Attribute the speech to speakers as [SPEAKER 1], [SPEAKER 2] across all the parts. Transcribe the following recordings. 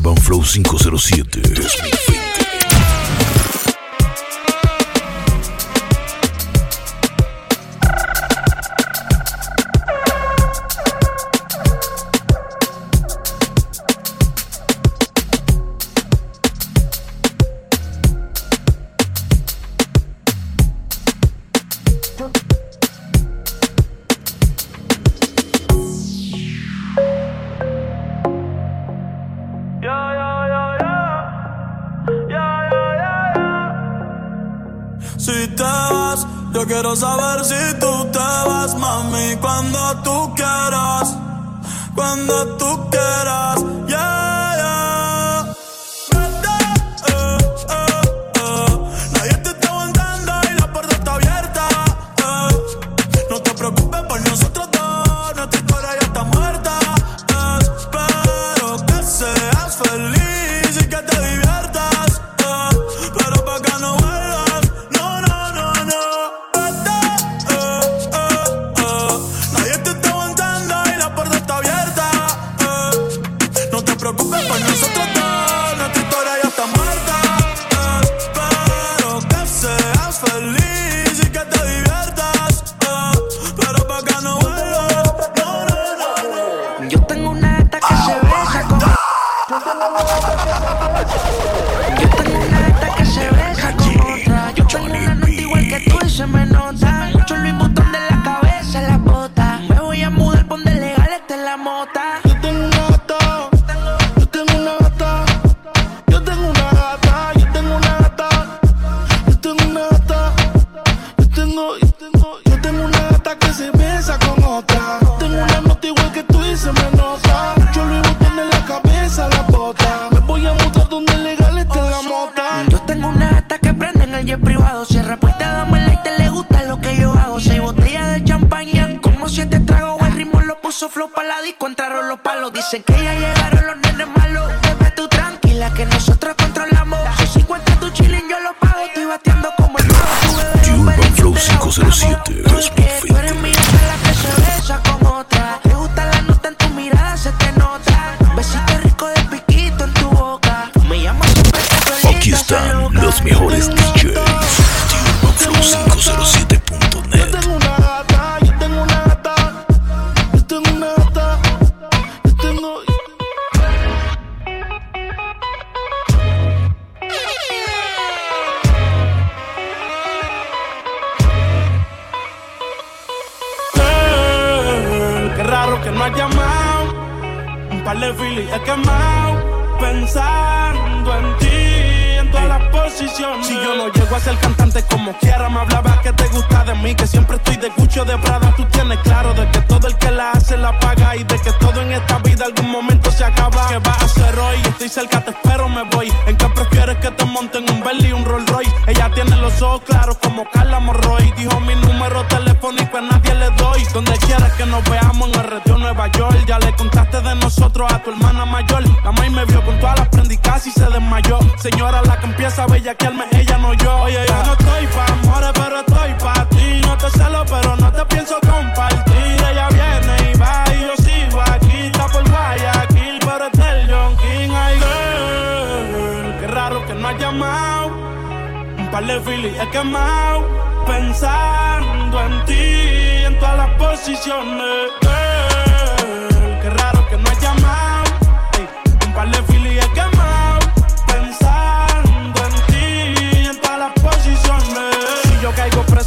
[SPEAKER 1] Urban Flow 507 2020.
[SPEAKER 2] Yo
[SPEAKER 3] tengo
[SPEAKER 4] Raro que no has llamado. Un par de filis he quemado. Pensando en ti, en todas las Si yo no llego a ser cantante como quiera, me hablaba que te gusta de mí. Que siempre estoy de cucho de Prada. Tú tienes claro de que todo el que la hace la paga. Y de que todo en esta vida algún momento se acaba. ¿Qué vas a hacer hoy? Estoy cerca, te espero, me voy. ¿En qué prefieres que te monten un Bentley y un Rolls Royce? Ella tiene los ojos claros como Carla Morroy. Dijo mi número telefónico a nadie le doy. Donde quieras que nos veamos en el retiro Nueva York. Ya le contaste de nosotros a tu hermana mayor. La maíz me vio con todas las prendas y se desmayó. Señora, la que empieza a bellaquearme, ella no yo. Oye, yo no estoy pa' amores, pero estoy pa' ti. No te celo, pero no te pienso compartir. Ella viene y va y yo sigo aquí. Está por Guayaquil, pero es del John King. Ay, girl, qué raro que no has llamado. Un par de filis he quemado. Pensando en ti, en todas las posiciones.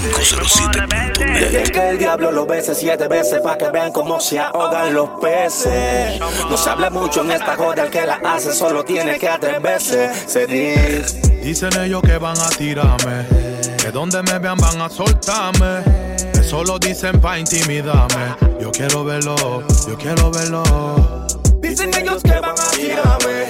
[SPEAKER 1] UrbanFlow507.net.
[SPEAKER 5] Es que el diablo lo bese siete veces pa' que vean cómo se ahogan los peces. No se habla mucho en esta joda, el que la hace solo tiene que atreverse. Se dice.
[SPEAKER 6] Dicen ellos que van a tirarme, que donde me vean van a soltarme. Eso lo dicen pa' intimidarme. Yo quiero verlo, yo quiero verlo.
[SPEAKER 5] Dicen ellos que van a tirarme,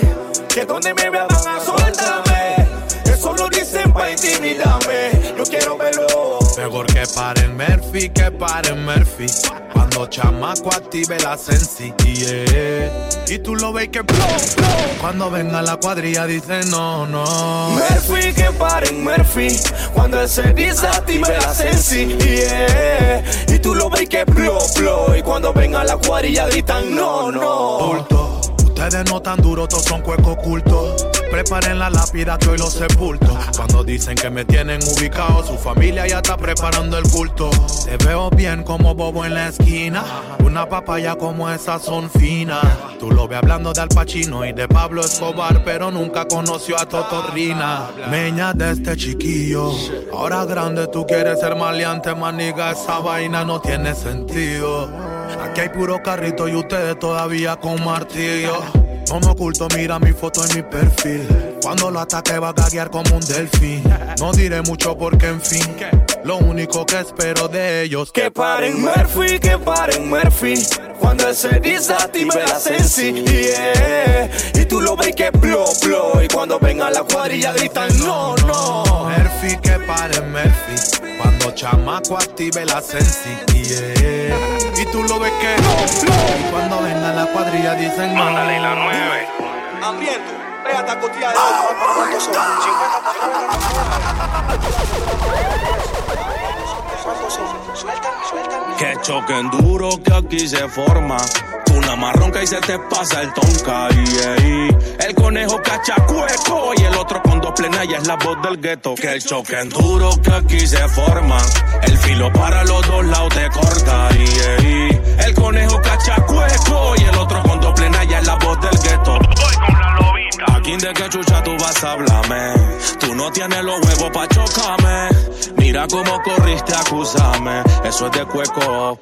[SPEAKER 5] que donde me vean van a soltarme. Eso lo dicen pa' intimidarme. Yo quiero verlo.
[SPEAKER 6] Mejor que paren Murphy, que paren Murphy. Cuando chamaco active la sensi, yeah. Y tú lo ves que blow, blow. Cuando venga la cuadrilla dice no, no.
[SPEAKER 5] Murphy, que paren Murphy. Cuando él se desactive la sensi, yeah. Y tú lo ves que blow, blow. Y cuando venga la cuadrilla gritan no, no.
[SPEAKER 6] Bulto. Ustedes no tan duros, todos son cuecos ocultos. Preparen la lápida que hoy los sepulto. Cuando dicen que me tienen ubicado, su familia ya está preparando el culto. Te veo bien como bobo en la esquina. Una papaya como esas son finas. Tú lo ves hablando de Al Pacino y de Pablo Escobar, pero nunca conoció a Totorrina. Meña de este chiquillo. Ahora grande tú quieres ser maleante, maniga. Esa vaina no tiene sentido. Aquí hay puro carrito y ustedes todavía con martillo. No me oculto, mira mi foto en mi perfil. Cuando lo ataque va a gaguear como un delfín. No diré mucho porque en fin, lo único que espero de ellos
[SPEAKER 5] Que paren Murphy, que paren Murphy. Cuando él se desactive la sensi, yeah. Y tú lo ves que blow, blow. Y cuando venga la cuadrilla gritan no, no.
[SPEAKER 6] Murphy, que pare Murphy. Cuando chamaco active la sensi, yeah. Y tú lo ves que Y cuando venga la cuadrilla dicen no.
[SPEAKER 5] Hambriento, pégate a costilla de
[SPEAKER 7] Que choquen duro que aquí se forma. Una marronca y se te pasa el yeah. El conejo cacha cueco y el otro con dos plenas y es la voz del gueto. Que choquen duro que aquí se forma. El filo para los dos lados te corta. yeah. El conejo cacha cueco y el otro con dos plenas y es la voz del gueto. De que chucha tú vas a hablarme. Tú no tienes los huevos pa' chocarme. Mira cómo corriste a acusarme. Eso es de cueco.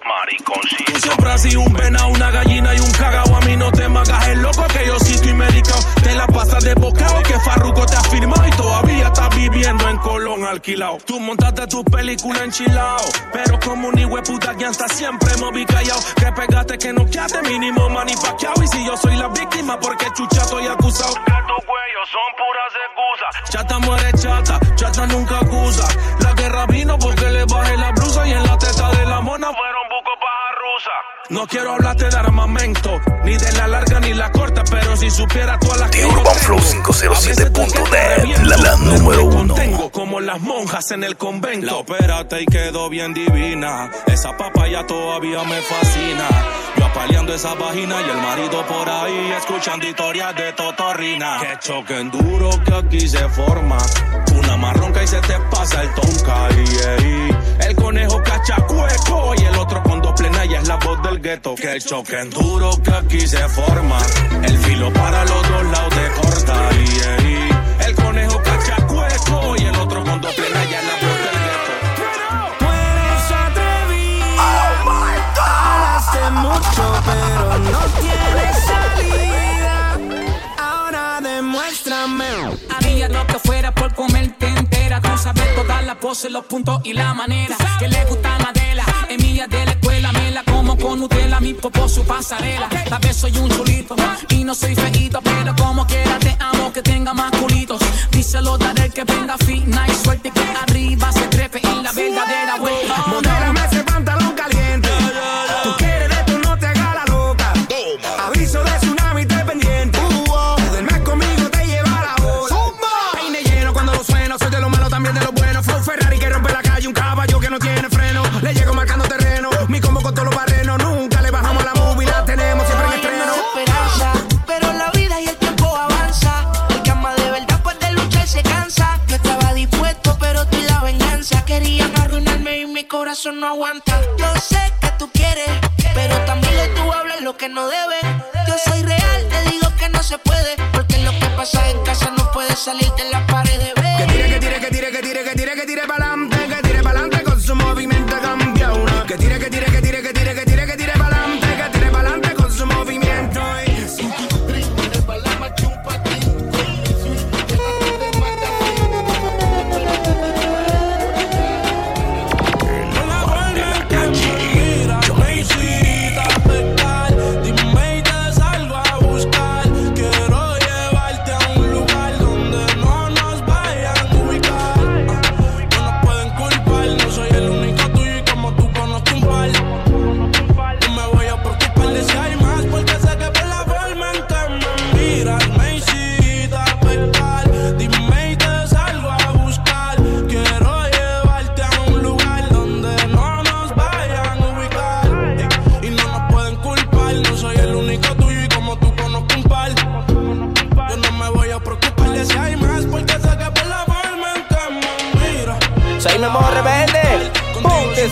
[SPEAKER 7] Tú siempre has sido un pena, una gallina y un cagao. A mí no te magas el loco que yo sí estoy medicado. Te la pasas de bocado que Farruko te ha firmado y todavía estás viviendo en Colón alquilado. Tú montaste tu película enchilado. Pero como un hijo puta que hasta siempre me vi callado. Que pegaste que no quedaste mínimo manipaqueado. Y si yo soy la víctima, porque chucha estoy acusado. Cuellos son puras excusas. Chata muere chata, chata nunca acusa. La guerra vino porque le bajé la blusa y en la teta de la mona fueron buco paja rusa. No quiero hablarte de armamento, ni de la larga ni la corta, pero si supiera todas las que yo tengo,
[SPEAKER 1] UrbanFlow507.net,
[SPEAKER 7] a veces tú
[SPEAKER 1] la- la número uno.
[SPEAKER 7] Las monjas en el convento. La operaste y quedó bien divina. Esa papaya todavía me fascina. Yo apaleando esa vagina y el marido por ahí escuchando historias de Totorrina. Que choquen duro que aquí se forma. Una marronca y se te pasa el yeah, yeah. El conejo cacha cueco y el otro con dos plenas y es la voz del gueto. Que choquen duro que aquí se forma. El filo para los dos lados te corta. El conejo
[SPEAKER 4] sabes todas las poses, los puntos y la manera. Que le gusta Madela, Emilia de la escuela. Me la como con Nutella, mi popó su pasarela. Tal vez soy un chulito y no soy feíto, pero como quiera te amo que tenga más culitos. Díselo daré que venga nice, suelta gente que arriba se trepe en la verdadera vuelta.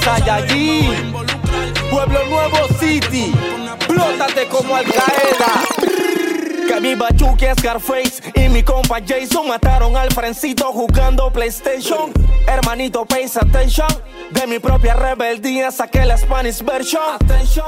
[SPEAKER 1] Saiyajin. Pueblo Nuevo City, plótate como Al Qaeda. Que mi Scarface y mi compa Jason mataron al frencito jugando PlayStation. Hermanito, pay attention. De mi propia rebeldía saqué la Spanish version.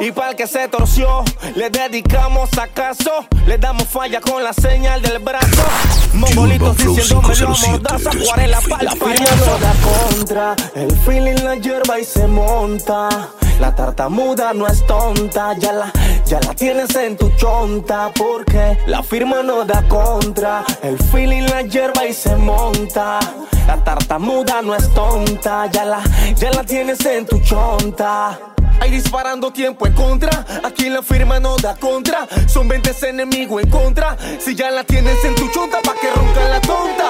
[SPEAKER 1] Y para el que se torció, le dedicamos acaso. Le damos falla con la señal del brazo. Mongolitos diciéndome lo
[SPEAKER 3] 507,
[SPEAKER 1] mordaza, acuarela pa'l
[SPEAKER 5] La
[SPEAKER 1] payaso.
[SPEAKER 5] firma no da contra, el feeling la hierba y se monta. La tartamuda no es tonta, ya la, ya la tienes en tu chonta. Porque la firma no da contra, el feeling la hierba y se monta. La tartamuda no es tonta, ya la, ya la tienes en tu chonta. Ahí disparando tiempo en contra, aquí la firma no da contra. Son 20 enemigos en contra. Si ya la tienes en tu chonta, pa' que ronca la tonta.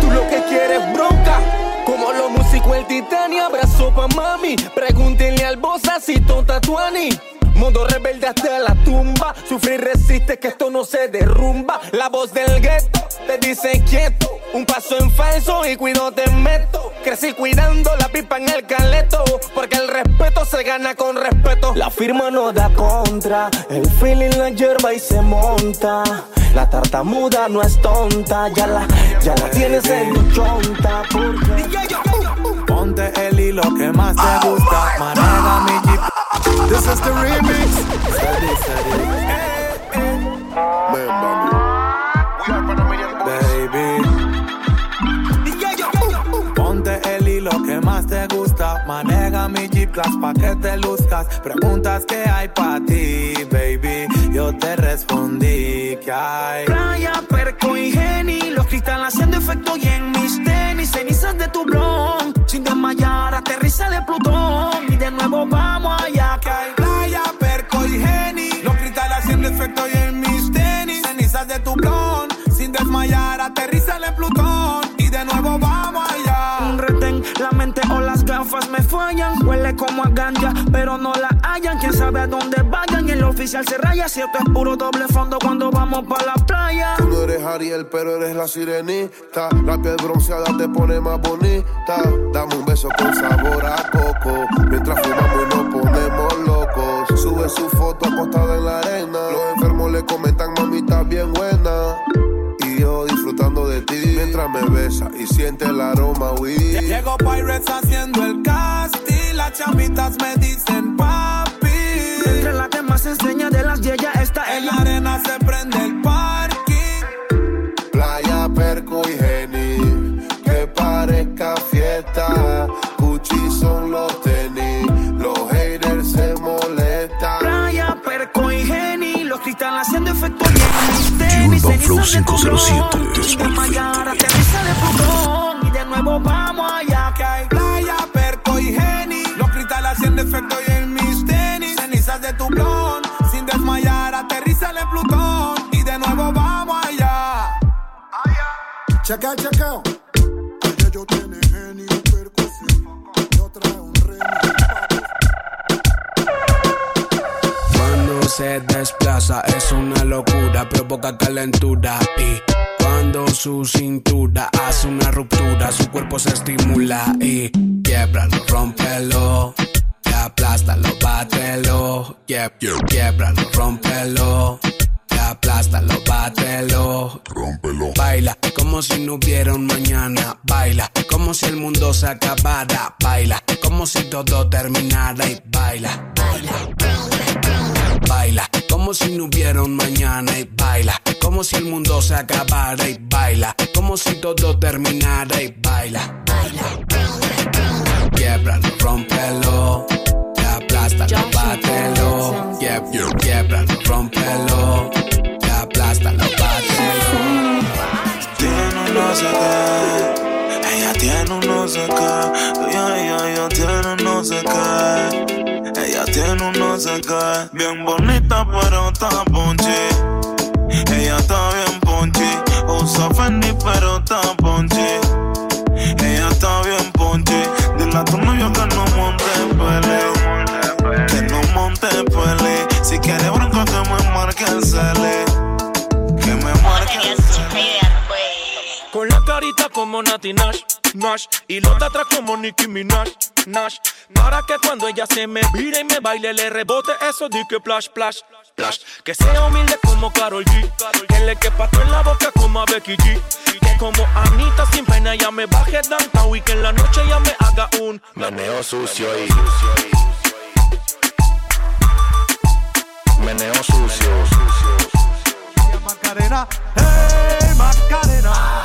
[SPEAKER 5] Tú lo que quieres es bronca. Como los músicos el Titania, abrazo pa' mami. Pregúntenle al bossa si tonta tuani. Mundo rebelde hasta la tumba. Sufrir resiste que esto no se derrumba. La voz del gueto te dice quieto. Un paso en falso y cuido te meto. Crecí cuidando la pipa en el caleto. Porque el respeto se gana con respeto. La firma no da contra. El feeling la hierba y se monta. La tartamuda no es tonta. Ya la, ya la tienes en tu chonta.
[SPEAKER 8] Ponte el hilo que más te gusta. Maneja mi jeep. This is the remix. Steady, steady. Baby. Ponte el hilo que más te gusta. Maneja mi Jeep Class pa' que te luzcas. Preguntas que hay pa' ti, baby. Yo te respondí que hay.
[SPEAKER 5] Playa, perco y geni, los cristales haciendo efecto y en mis tenis, cenizas de tu blon, de Plutón y de nuevo vamos allá que
[SPEAKER 8] Playa, perco y geni. Los cristales haciendo efecto y en mis tenis. Cenizas de tu blon. Sin desmayar, aterriza en Plutón.
[SPEAKER 5] Gafas me fallan, huele como a ganja, pero no la hallan, quién sabe a dónde vayan y el oficial se raya, si esto es puro doble fondo cuando vamos pa' la playa.
[SPEAKER 9] Tú no eres Ariel, pero eres la sirenita. La piel bronceada te pone más bonita. Dame un beso con sabor a coco. Mientras fumamos y nos ponemos locos. Sube su foto acostada en la arena. Los enfermos le comentan, mami, estás bien buena. Y yo disfrutando de ti. Mientras me besa y siente el aroma, we.
[SPEAKER 8] Llegó Pirates haciendo el chamitas me dicen papi.
[SPEAKER 5] Entre las que más enseña de las yeyas está
[SPEAKER 8] En
[SPEAKER 5] ella.
[SPEAKER 8] la arena se prende el parking.
[SPEAKER 9] Playa, perco y geni. Que parezca fiesta. Gucci son los tenis. Los haters se molestan.
[SPEAKER 5] Playa, perco y geni, los cristales haciendo efecto y en mis tenis,
[SPEAKER 3] Flow
[SPEAKER 5] cenizas de tu
[SPEAKER 3] 507,
[SPEAKER 5] blon, sin
[SPEAKER 3] es
[SPEAKER 10] Chequeo, chequeo. Ayer yo tiene genio y percusión. Yo trae un remix.
[SPEAKER 11] Cuando se desplaza es una locura, provoca calentura Y baila. Quiebralo, rómpelo. Te aplástalo, bátelo. Quieb- Quiebralo, rómpelo. Te aplástalo, bátelo.
[SPEAKER 12] Tiene un no sé qué. Ella tiene un no sé qué. Ella, ella, ella tiene un no sé qué. Ella tiene un no sé qué. Bien bonita, pero está ponchi. Ella está bien ponchi. Usa Fendi, pero está ponchi. Está bien ponchi. Dile a novio que no monte pele. Que no monte pele. Si quiere bronco, que me marque el cele. Que me marque el cele.
[SPEAKER 7] Con la carita como Nati Nash, Nash Y los de atrás como Nicki Minaj, Nash Para que cuando ella se me vire y me baile Le rebote eso de que plash, plash, plash Que sea humilde como Karol G Que le quepa todo en la boca como a Becky G Que como Anita sin pena ella me baje downtown Y que en la noche ella me haga un
[SPEAKER 13] Meneo sucio y. Meneo sucio.
[SPEAKER 1] Macarena, hey Macarena.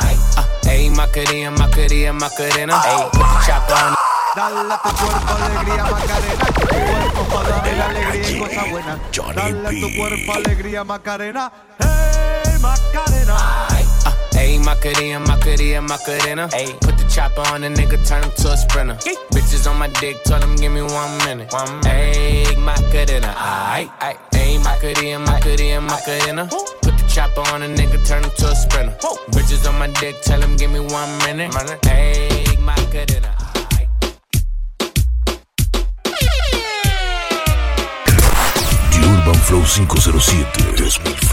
[SPEAKER 11] Ey, Macarena, Macarena, Macarena. Ey, put the chopper on
[SPEAKER 1] Dale a tu cuerpo alegría Macarena, que tu cuerpo para darle la alegría y cosa buena. Dale a tu cuerpo alegría Macarena, hey Macarena.
[SPEAKER 11] Ayy, ah. Macarena, Macarena, Macarena. Ayy, put the chopper on the nigga, turn him to a sprinter. Bitches on my dick, tell him give me one minute. One Ayy, Macarena, aight, aight. Ayy, Macarena, Macarena, Macarena. Put the chopper on the nigga, turn him to a sprinter. Bitches on my dick, tell him give me one minute. Ayy, Macarena.
[SPEAKER 14] Urban Flow 507 2020.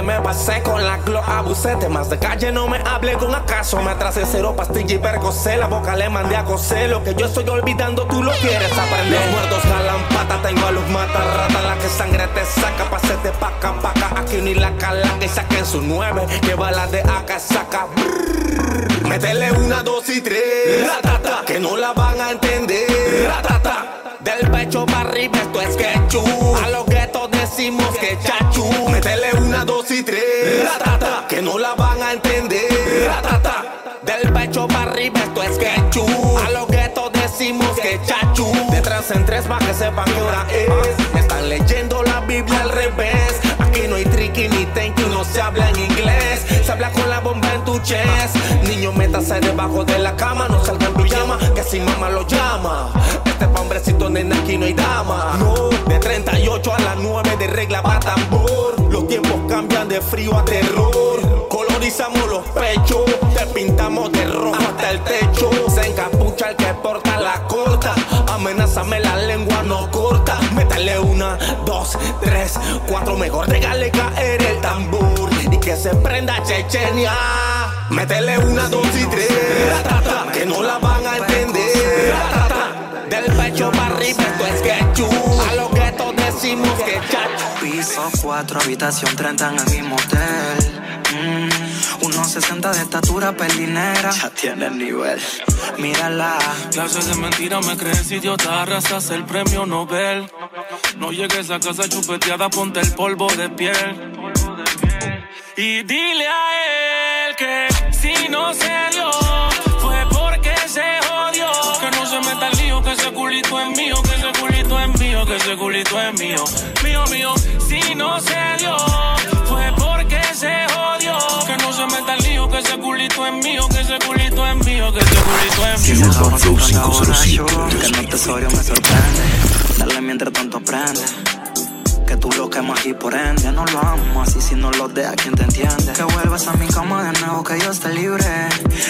[SPEAKER 15] Me
[SPEAKER 5] pasé con la glo abusé Temas de calle no me hable con acaso. Me atrasé cero pastilla y percocé La boca le mandé a coser. Lo que yo estoy olvidando tú lo quieres aprender. Los muertos jalan pata Tengo a los mata rata. La que sangre te saca Pasete paca paca Aquí ni la cala Que saquen su nueve. Que bala de acá saca. Brrr. Métele una, dos y tres. Ratata Que no la van a entender. Ratata del pecho para arriba esto es quechú A los guetos decimos que chachu. Métele una, dos y tres. Ratata Que no la van a entender. Ratata Del pecho para arriba esto es quechú A los guetos decimos que chachu. Detrás en tres para que sepan es. Están leyendo la Biblia al revés. Aquí no hay tricky ni thank No se habla en inglés. Se habla con la bomba en tu chest. Niño métase debajo de la cama No salga en pijama Que si mamá lo llama Este pa' hombrecito nena aquí no hay dama No, de 38 a las 9 de regla pa' tambor Los tiempos cambian de frío a terror Colorizamos los pechos Te pintamos de rojo hasta el techo Se encapucha el que porta la corta
[SPEAKER 16] amenázame la lengua no corta. Métale una, dos, tres, cuatro. Mejor regale caer el tambor y que se prenda Chechenia. Métele una, dos y tres. Que no la van a entender. Arriba esto es que chu. A lo que todos decimos que chacho.
[SPEAKER 17] Piso 4, habitación 30 en el mismo hotel. Mm, unos 60 de estatura pelinera. Ya tiene el nivel. Mírala.
[SPEAKER 7] Clases de mentira me crees idiota, arrasas el premio Nobel. No llegues a casa chupeteada, ponte el polvo de piel. Y dile a él que si no se dio, culito es mío. Mío, mío, si no se dio, fue porque se jodió. Que no se meta el lío, que ese culito es mío, que ese culito es mío, que ese culito es mío.
[SPEAKER 1] Urban Flow 507.
[SPEAKER 17] Que no tesorio me sorprende. Dale mientras tanto aprende. Que tú lo quemas y por ende no lo amas. Y si no lo dejas, ¿quién te entiende? Que vuelvas a mi cama de nuevo, que yo esté libre.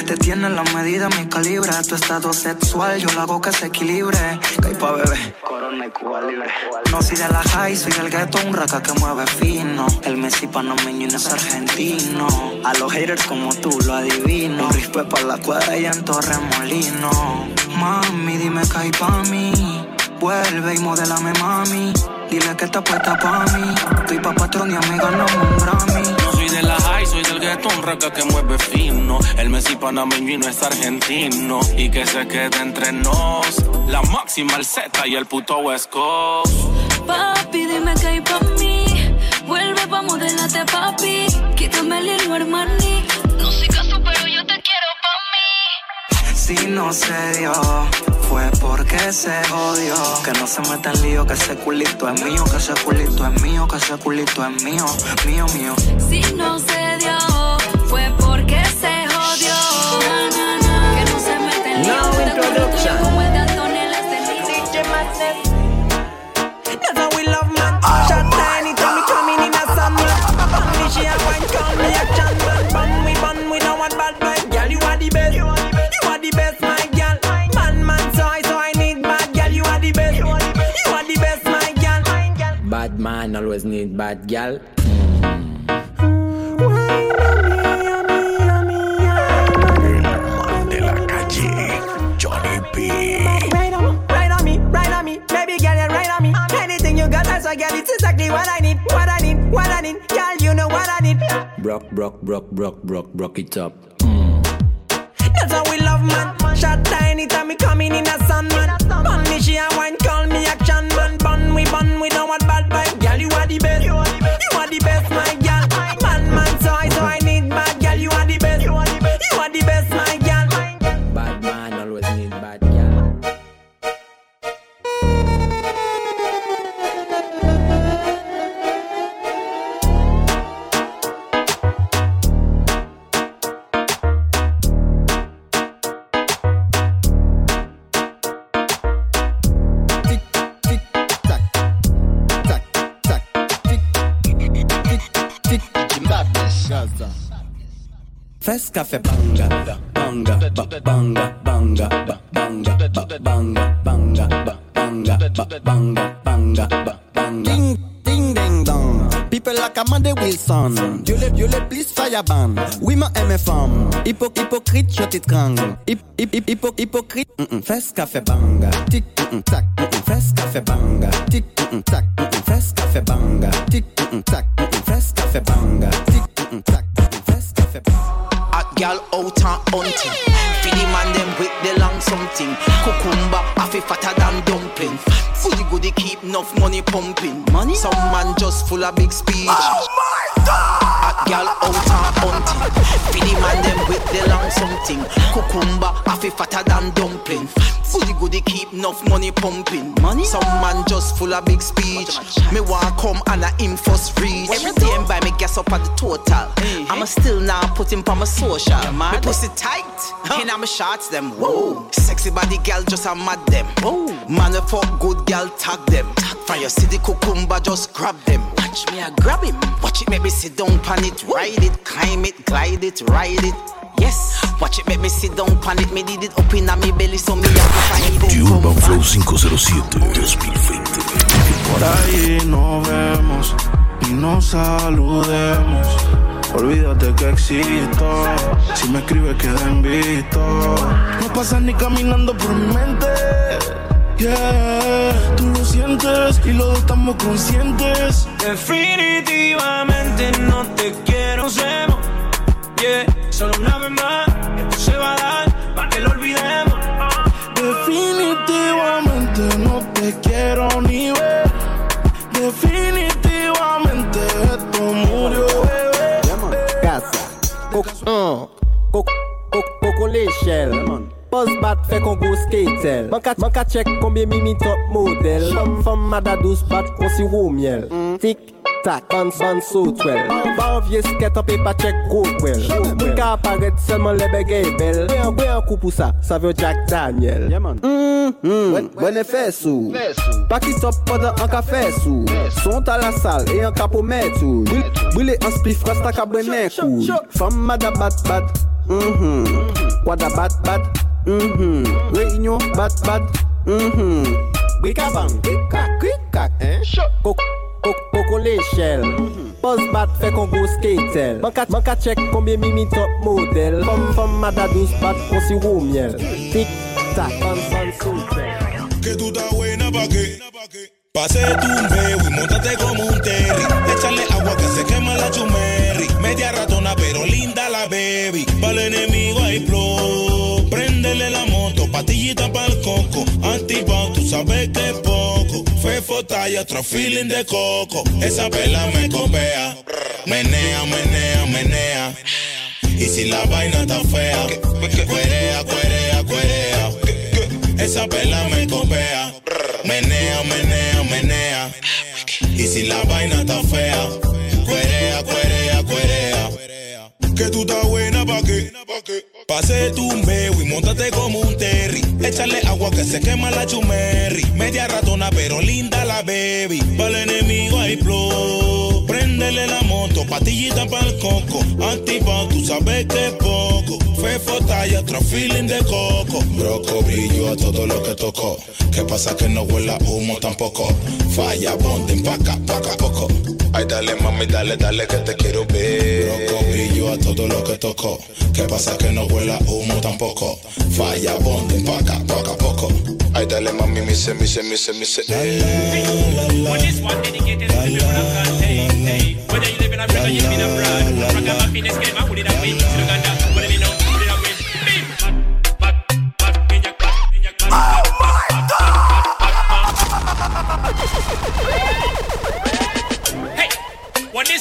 [SPEAKER 17] Te tiene la medida, mi calibre. Tu estado sexual, yo lo hago que se equilibre. Pa' bebé. Corona y Cuba libre. No soy de la high, soy del ghetto, un raca que mueve fino. El Messi panameño y no es argentino. A los haters como tú lo adivino. Rispe para la cuadra y en Torremolino. Mami, dime que hay pa' mí. Vuelve y modélame, mami. Dile que está puesta pa' mí. Estoy pa' patrón y amiga, no un Grammy.
[SPEAKER 7] No soy de la high, soy del gueto, un raca que mueve fino. El Messi panameño y no es argentino. Y que se quede entre nos. La máxima, el Z y el puto West Coast.
[SPEAKER 18] Papi, dime que hay pa' mí. Vuelve pa' modelarte, papi. Quítame el hilo, Armani.
[SPEAKER 17] Si no se dio, fue porque se jodió. Que no se meta en lío, que ese culito es mío, que ese culito es mío, que ese culito es mío, mío, mío.
[SPEAKER 18] Si no se dio, fue porque se jodió. Na, na, na. Que no se mete en lío,
[SPEAKER 16] Now
[SPEAKER 17] man
[SPEAKER 19] always need bad gal.
[SPEAKER 1] De la calle, Johnny P.
[SPEAKER 17] Right on, right on me, right on me, baby girl, you're right on me. Anything you got, that's a girl, it's exactly what I need, what I need, what I need. Girl, you know what I need.
[SPEAKER 19] Brock, brock, brock, brock, brock, brock it up.
[SPEAKER 17] That's how we love man. Shot tiny time me coming in a sun man. Bun me she a wine call me action man. Bun we bun we don't want
[SPEAKER 20] hypocrite, je t'étrangle. Hip, hip, hip, hypocrite. Mm -mm.
[SPEAKER 19] Fes café banga,
[SPEAKER 20] Tic, mm -mm, tac, mm -mm.
[SPEAKER 19] fes café banga,
[SPEAKER 20] tic, mm -mm, tac, mm -mm.
[SPEAKER 19] fes café banga,
[SPEAKER 20] tic, mm -mm, tac, mm -mm.
[SPEAKER 19] fes café banga,
[SPEAKER 20] tic, mm -mm, tac, mm -mm.
[SPEAKER 19] fes café banga.
[SPEAKER 21] Hot gal out and hunting. Feed the man them with the long something. Cucumber, half it fatter than dumpling. Goody goody keep enough money pumping. Money? Some man just full of big speech. Fatter than dumpling. Goody goody keep enough money pumping. Money? Some man just full of big speech. Me want come and I him first reach. Every day buy me gas up at the total. I'ma still now put him on my social. Me pussy tight, and I'ma shots them. Whoa, sexy body girl just a mad them. Whoa, man a fuck good girl tag them. From your city cucumber just grab them. Watch me I grab him. Watch it make me sit down pan it, ride it, climb it, glide it, ride it. Yes, watch it make me sit down pan it. Me did it up in my belly, so me have to
[SPEAKER 1] Urban Flow 507 2020.
[SPEAKER 22] Por ahí nos vemos y nos saludemos. Olvídate que existo. Si me escribes queda en visto. No pasas ni caminando por mi mente. Yeah, tú lo sientes y los dos estamos conscientes.
[SPEAKER 23] Definitivamente no te quiero, Semo. Yeah, solo una vez más, esto se va a dar para que lo olvidemos.
[SPEAKER 22] Definitivamente no te quiero ni ver. Definitivamente esto murió, bebé.
[SPEAKER 20] Casa. Coco, coco, coco, coco l'échelle. Buzz bat fait qu'on go skatel. Man ka, man ka check combien mimi top model. Femme, femme, mada douce bat qu'on si roux miel. Tic, tak, ban ban sotwel Ban vie sket an pe pa chek Mwen ka aparet selman le begay e bel. Mwen an kou pou sa, sa Jack Daniel. Mwen mm-hmm. e fesou Paki top poda an ka fesou Sont a la sal e an ka pou metou Bwile an splif rasta ka brenen kou. Fam mada bat bat. Mm-hmm. Kwada bat bat. Mm-hmm. Reunion bat bat. Eh? Hein? Coco, coco, coco l'échelle. Buzz bat fait qu'on go skatel. Man ka, man ka check combien mimi top model. Femme, femme, mada douce bat qu'on si roux miel. Tic, tac, fan, fan, so
[SPEAKER 12] Que tú estás buena pa' qué. Pase tu un y montate como un terry. Échale agua que se quema la chumerri. Media ratona pero linda la baby. Para el enemigo hay flow. Préndele la moto, patillita pa'l coco. Antipao, tú sabes que talla, otro feeling de coco. Esa vela me copea. Menea, menea, menea. Y si la vaina está fea, cuerea, cuerea, cuerea. Esa vela me copea. Menea, menea, menea. Y si la vaina está fea, cuerea, cuerea, cuerea. Que tú estás buena? Pase tu y montate como un terry. Échale agua que se quema la chumerri. Media ratona pero linda la baby. Para el enemigo hay flow. Préndele la moto, patillita pa'l coco. Antipao, tú sabes que poco. Fefo talla, otro feeling de coco. Broco brillo a todo lo que tocó. ¿Qué pasa que no huela humo tampoco? Falla, ponte empaca, paca, poco. Ay, dale mami, dale, dale que te quiero ver. Broco brillo a todo lo que tocó. ¿Qué pasa que no huela humo tampoco? Falla, ponte empaca, paca, poco. Ay, dale mami, me se, me se,
[SPEAKER 23] whether you live in Africa, you live in abroad.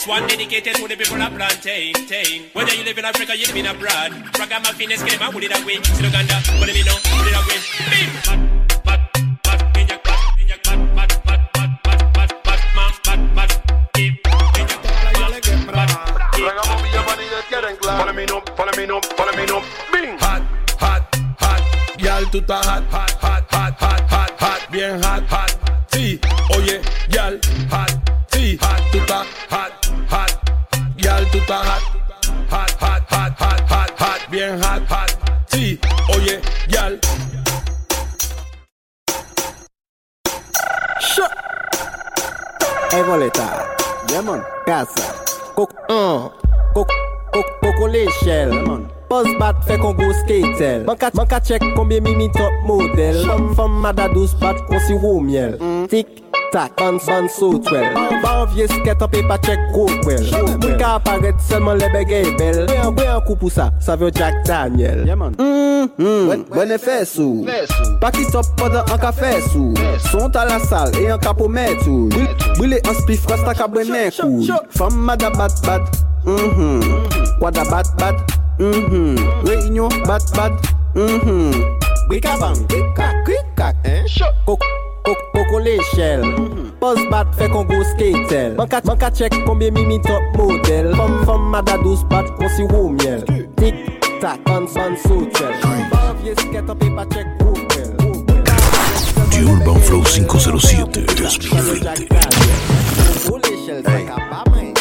[SPEAKER 23] This one dedicated to the people of plantain. Tain. Whether you live in Africa, you live in abroad. Ragamuffin, game, I put it away. Uganda, put it in, put it away.
[SPEAKER 12] Follow me no, follow me no, follow me no. Bing. Hot, hot, hot. Yal, tú estás hot, hot, hot, hot, hot, hot, hot, bien hot, hot. Sí, oye, yal, hot, sí, hot, tú estás hot, hot. Yal, tú estás hot, hot, hot, hot, hot, hot, hot, bien hot, hot. Sí, oye, yal.
[SPEAKER 20] Hey boleta, Demon, casa, coco, uh, coco, coco, coco l'échelle. Boss bat fè kon go skatel Man ka chek konbye mimi top model. Fèm mada dos bat kon si wou miel. Tik tak, bans bans so twel Ba anvye sket an pe pa chek go kwel. Moun ka aparet selman lebe gay e bel. Bwe an kou pou sa, sa vyo Jack Daniel. Mwen e fè sou. Paki top poda an ka fè sou Sont a la sal e an ka pou mè tou Bwile an spif rasta ka bwene kou Fèm mada bat bat. Mm-hmm. Wada bat bat. Mhm. Réunion bat bat. Mhm. Bricabang. Cric-crac, cric-crac. Hein? Coco, coco, coco l'échelle. Buzz bat fait qu'on go skatel. Man ka, man ka check combien mimi top model. Femme, femme, mada douce bat qu'on si roux miel. Tic, tac, ban, ban, so twel. Ba vie sket up et pas check go kwel.
[SPEAKER 1] The Urban Flow 507 2020.
[SPEAKER 20] Coco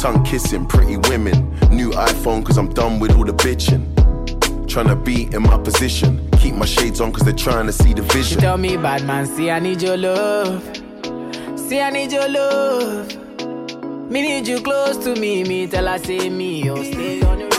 [SPEAKER 24] Tongue kissing, pretty women. New iPhone, cause I'm done with all the bitching. Tryna be in my position. Keep my shades on, cause they're trying to see the
[SPEAKER 25] She
[SPEAKER 24] vision.
[SPEAKER 25] tell me, bad man, see I need your love. See I need your love. Me need you close to me. Me tell her say me, oh stay on the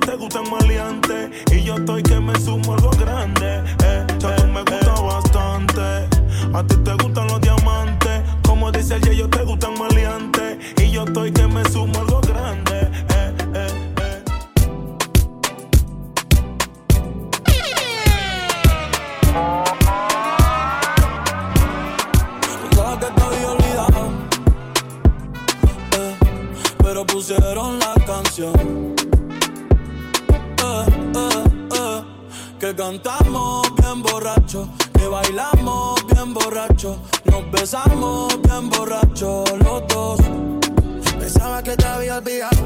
[SPEAKER 12] te gustan maleantes. Y yo estoy que me sumo algo grande. Eh, ya me gusta bastante. A ti te gustan los diamantes. Como dice el yo te gustan maleantes. Y yo estoy que me sumo algo grande. Eh, eh,
[SPEAKER 26] pusieron la canción. Que cantamos bien borracho, que bailamos bien borracho, nos besamos bien borracho los dos. Pensaba que te había olvidado.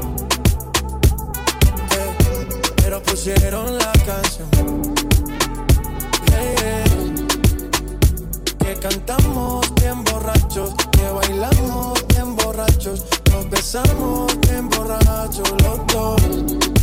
[SPEAKER 26] eh, pero pusieron la canción. Que cantamos bien borrachos, que bailamos bien borrachos, nos besamos bien borrachos los dos.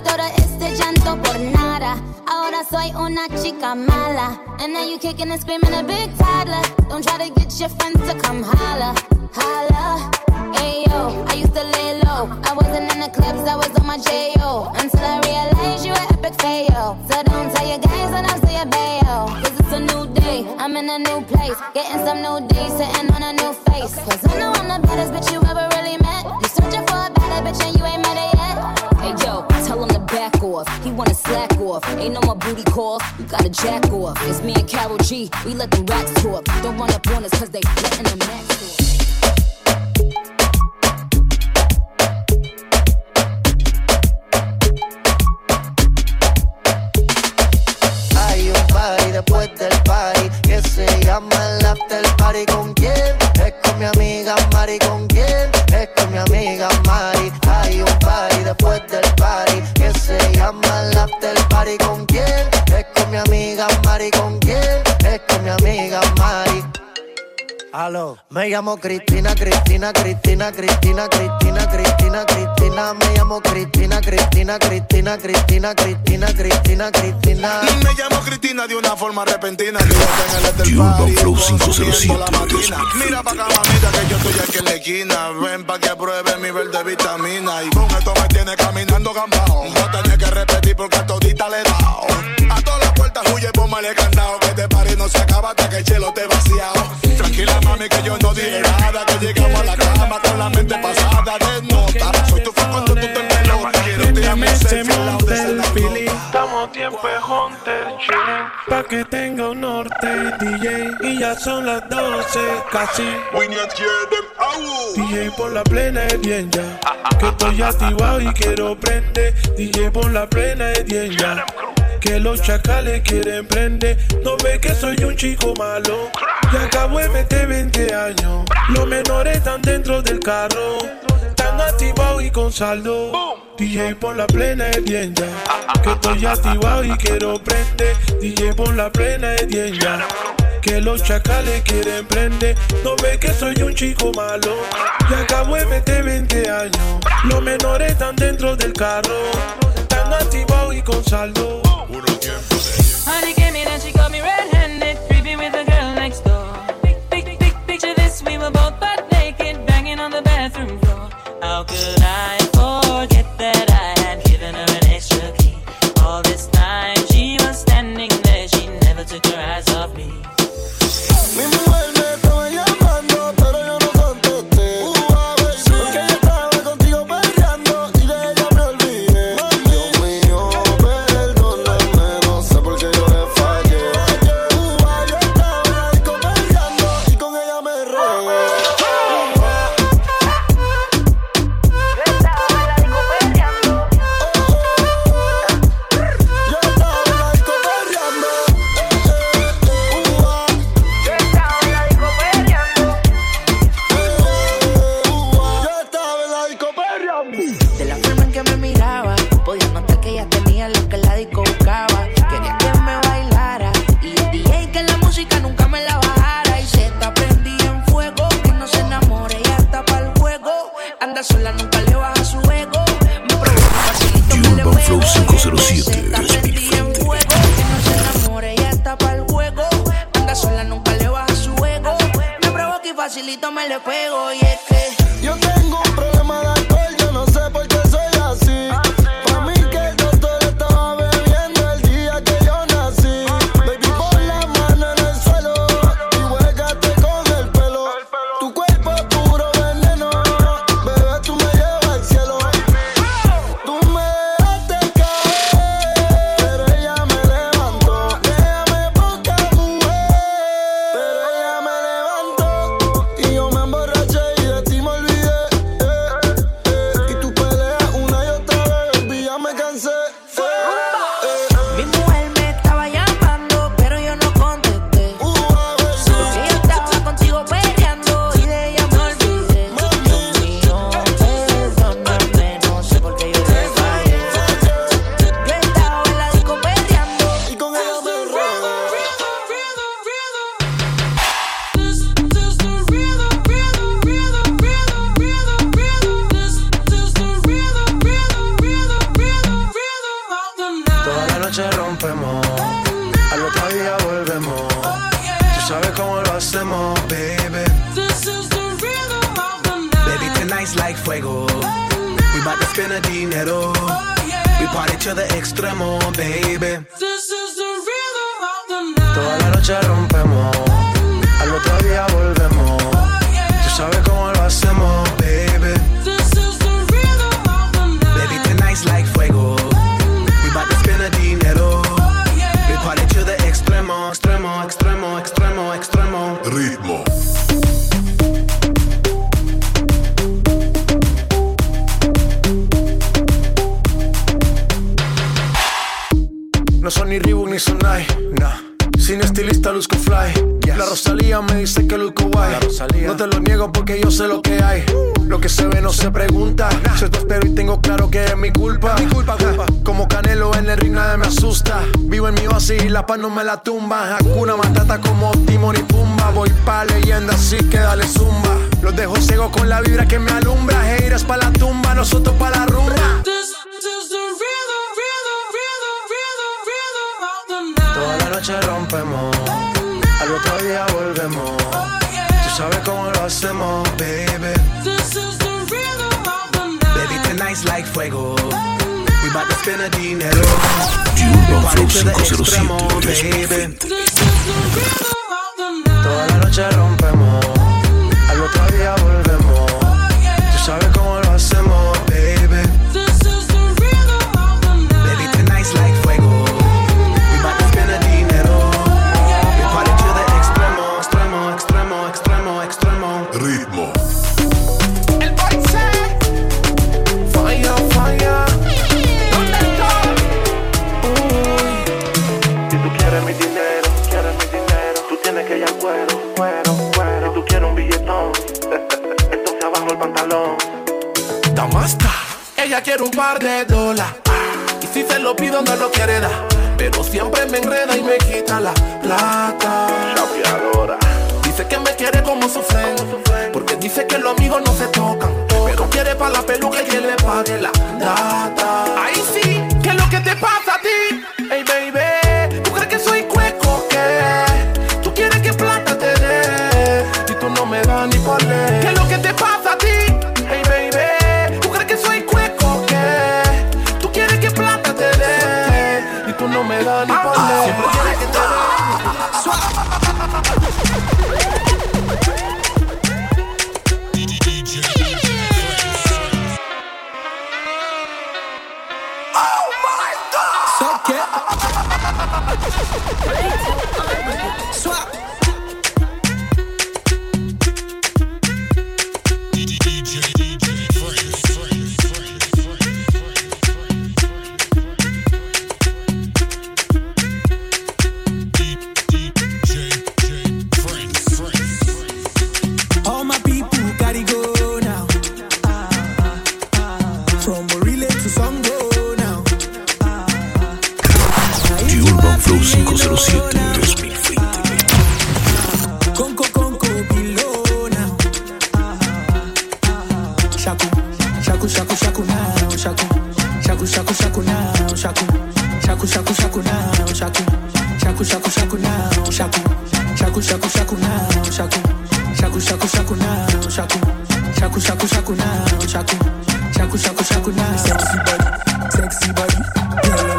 [SPEAKER 27] Todo este llanto por nada. Ahora soy una chica mala. And now you kicking and screaming a big toddler. Don't try to get your friends to come holla. Holla. Ayo, clubs, I was on my J.O. Until I realized you were epic fail. So don't tell your guys that I'm still your bayo. Cause it's a new day, I'm in a new place. Getting some new days, sitting on a new face. Cause I know I'm the baddest bitch you ever really met. You searching for a better bitch and you ain't met it yet.
[SPEAKER 28] Hey yo, tell him to back off. He wanna slack off. Ain't no more booty calls. You gotta jack off. It's me and Carol G. We let the racks talk. Don't run up on us cause they letting the max.
[SPEAKER 29] Aló, me llamo Cristina, Cristina, Cristina, Cristina, Cristina, Cristina, Cristina, me llamo Cristina, Cristina, Cristina, Cristina, Cristina, Cristina, Cristina.
[SPEAKER 12] Me llamo Cristina de una forma repentina.
[SPEAKER 1] Urban
[SPEAKER 12] party,
[SPEAKER 1] Flow
[SPEAKER 12] consumiendo
[SPEAKER 1] 507
[SPEAKER 12] la máquina. Mira pa' acá, mamita, que yo estoy aquí en la esquina. Ven pa' que pruebe mi verde vitamina. Y con esto me tiene caminando gambao. No tenés que repetir porque a todita le he dado. A todas las puertas huye, póngale candado. Que te pare no se acaba hasta que el chelo te vaciado que yo no diré nada. Que llegamos a la cama con la mente pasada de nota.
[SPEAKER 29] Soy tu fan cuando tú te pelotas. Quiero tirarme ese flow desde la
[SPEAKER 23] Estamos tiempo Pa' que tenga un norte, DJ. Y ya son las 12, casi. DJ por la plena es bien ya. Que estoy activado y quiero prender. DJ por la plena es bien ya. Que los chacales quieren prender. No ve que soy un chico malo. Y acabo de meter 20 años. Los menores están dentro del carro. Están activados y con saldo. DJ por la plena es bien ya. Que estoy activado y quiero prender. DJ por la plena es bien ya. Que los chacales quieren prender. No ve que soy un chico malo. Y acabo de meter 20 años. Los menores están dentro del carro. Están activados y con saldo.
[SPEAKER 30] Honey came in and she me red-handed, creepy with the girl next door. Pic- pic- pic- Picture this, we were both butt How could I
[SPEAKER 28] pregunta. Soy tu espero y tengo claro que es mi culpa. Mi culpa, culpa. Como Canelo en el ring nadie me asusta. Vivo en mi oasis y la paz no me la tumba. Hakuna Matata como Timon y Pumba. Voy pa' leyenda así que dale zumba. Los dejo ciego con la vibra que me alumbra. Heiras pa' la tumba, nosotros pa' la rumba. Toda la noche rompemos, al otro día volvemos. Tú sabes cómo lo hacemos, baby. Tonight's like fuego. We bout to spend a dinero. Party to the extremo,
[SPEAKER 1] 507
[SPEAKER 28] baby. Toda la noche rompemos, al otro día volvemos.
[SPEAKER 22] ella quiere un par de dólares. Y si se lo pido no lo quiere dar. Pero siempre me enreda y me quita la plata. Chapeadora. Dice que me quiere como su friend. Porque dice que los amigos no se tocan. Pero quiere pa la peluca y que le pague la
[SPEAKER 8] shaku now, shaku. Shaku shaku shaku now, shaku. Shaku shaku shaku now, shaku. Shaku shaku shaku now. Sexy body, sexy body. Yeah.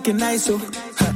[SPEAKER 8] looking nice, so.